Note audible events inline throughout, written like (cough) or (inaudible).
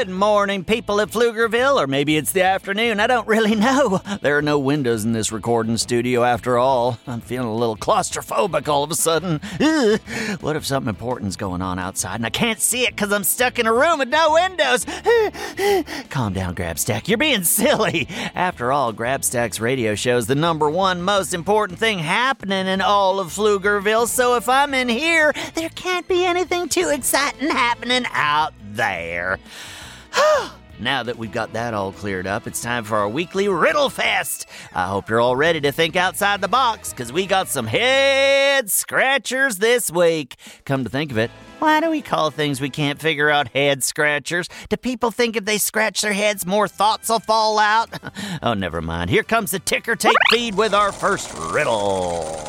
Good morning, people at Pflugerville, or maybe it's the afternoon. I don't really know. There are no windows in this recording studio after all. I'm feeling a little claustrophobic all of a sudden. Ugh. What if something important's going on outside and I can't see it because I'm stuck in a room with no windows? Calm down, Grabstack. You're being silly. After all, Grabstack's radio show is the number one most important thing happening in all of Pflugerville, so if I'm in here, there can't be anything too exciting happening out there. (gasps) Now that we've got that all cleared up, it's time for our weekly Riddle Fest. I hope you're all ready to think outside the box, because we got some head scratchers this week. Come to think of it, why do we call things we can't figure out head scratchers? Do people think if they scratch their heads, more thoughts will fall out? (laughs) oh, never mind. Here comes the ticker tape feed with our first riddle.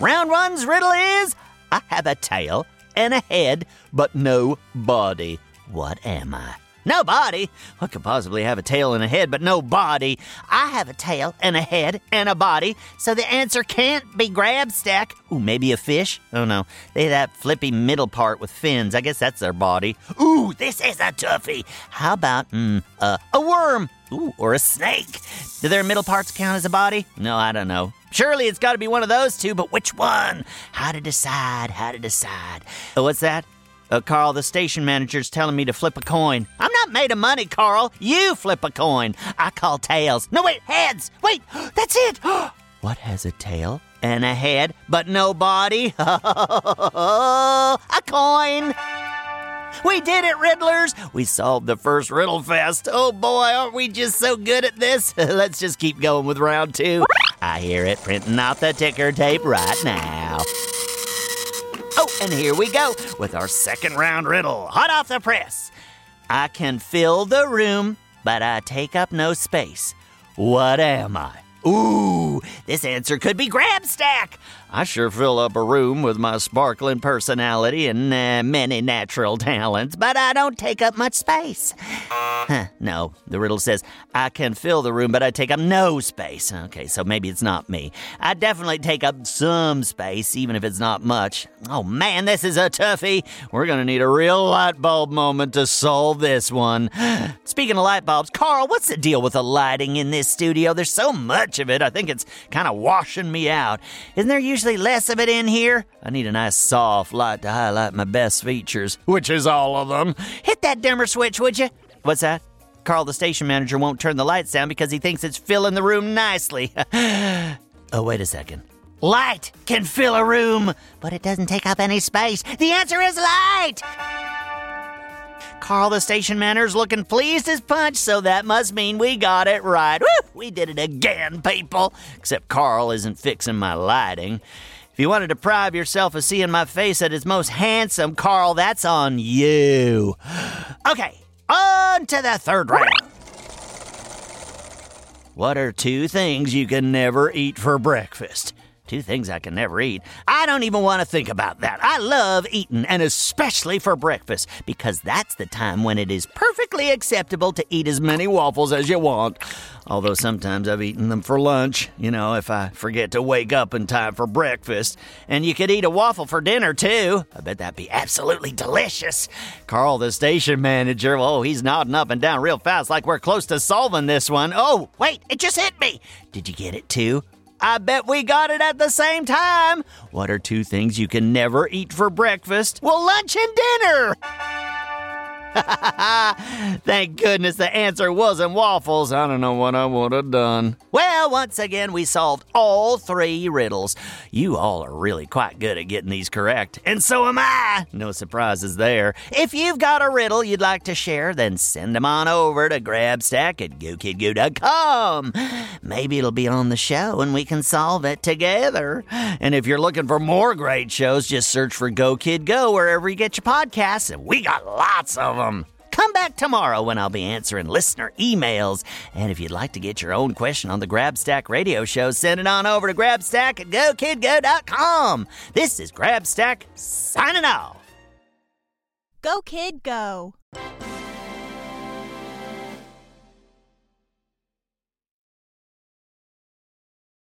Round one's riddle is I have a tail and a head, but no body. What am I? No body? What could possibly have a tail and a head but no body? I have a tail and a head and a body, so the answer can't be Grabstack. Ooh, maybe a fish? Oh no, they that flippy middle part with fins. I guess that's their body. Ooh, this is a toughie. How about mm, uh, a worm? Ooh, or a snake? Do their middle parts count as a body? No, I don't know. Surely it's got to be one of those two, but which one? How to decide? How to decide? Oh, what's that? Uh, Carl, the station manager's telling me to flip a coin. I'm not made of money, Carl. You flip a coin. I call tails. No, wait, heads. Wait, (gasps) that's it. (gasps) what has a tail and a head but no body? (laughs) a coin. We did it, Riddlers! We solved the first Riddle Fest. Oh boy, aren't we just so good at this? (laughs) Let's just keep going with round two. I hear it printing out the ticker tape right now. Oh, and here we go with our second round riddle, hot off the press. I can fill the room, but I take up no space. What am I? Ooh, this answer could be Grabstack. I sure fill up a room with my sparkling personality and uh, many natural talents, but I don't take up much space. Huh, no, the riddle says, I can fill the room, but I take up no space. Okay, so maybe it's not me. I definitely take up some space, even if it's not much. Oh man, this is a toughie. We're gonna need a real light bulb moment to solve this one. (gasps) Speaking of light bulbs, Carl, what's the deal with the lighting in this studio? There's so much of it, I think it's kind of washing me out. Isn't there usually less of it in here? I need a nice soft light to highlight my best features, which is all of them. Hit that dimmer switch, would you? What's that? Carl, the station manager, won't turn the lights down because he thinks it's filling the room nicely. (laughs) oh, wait a second. Light can fill a room, but it doesn't take up any space. The answer is light! Carl, the station manager's looking pleased as punch, so that must mean we got it right. Woo! We did it again, people. Except Carl isn't fixing my lighting. If you want to deprive yourself of seeing my face at its most handsome, Carl, that's on you. (gasps) Okay, on to the third round. What are two things you can never eat for breakfast? Two things I can never eat. I don't even want to think about that. I love eating, and especially for breakfast, because that's the time when it is perfectly acceptable to eat as many waffles as you want. Although sometimes I've eaten them for lunch, you know, if I forget to wake up in time for breakfast. And you could eat a waffle for dinner, too. I bet that'd be absolutely delicious. Carl, the station manager, oh, he's nodding up and down real fast like we're close to solving this one. Oh, wait, it just hit me. Did you get it, too? I bet we got it at the same time. What are two things you can never eat for breakfast? Well, lunch and dinner. (laughs) Thank goodness the answer wasn't waffles. I don't know what I would have done. Well, once again, we solved all three riddles. You all are really quite good at getting these correct, and so am I. No surprises there. If you've got a riddle you'd like to share, then send them on over to grabstack at gokidgo.com. Maybe it'll be on the show and we can solve it together. And if you're looking for more great shows, just search for Go Kid Go wherever you get your podcasts, and we got lots of them. Come back tomorrow when I'll be answering listener emails. And if you'd like to get your own question on the Grabstack radio show, send it on over to grabstack at gokidgo.com. This is Grabstack signing off. Go, kid, go.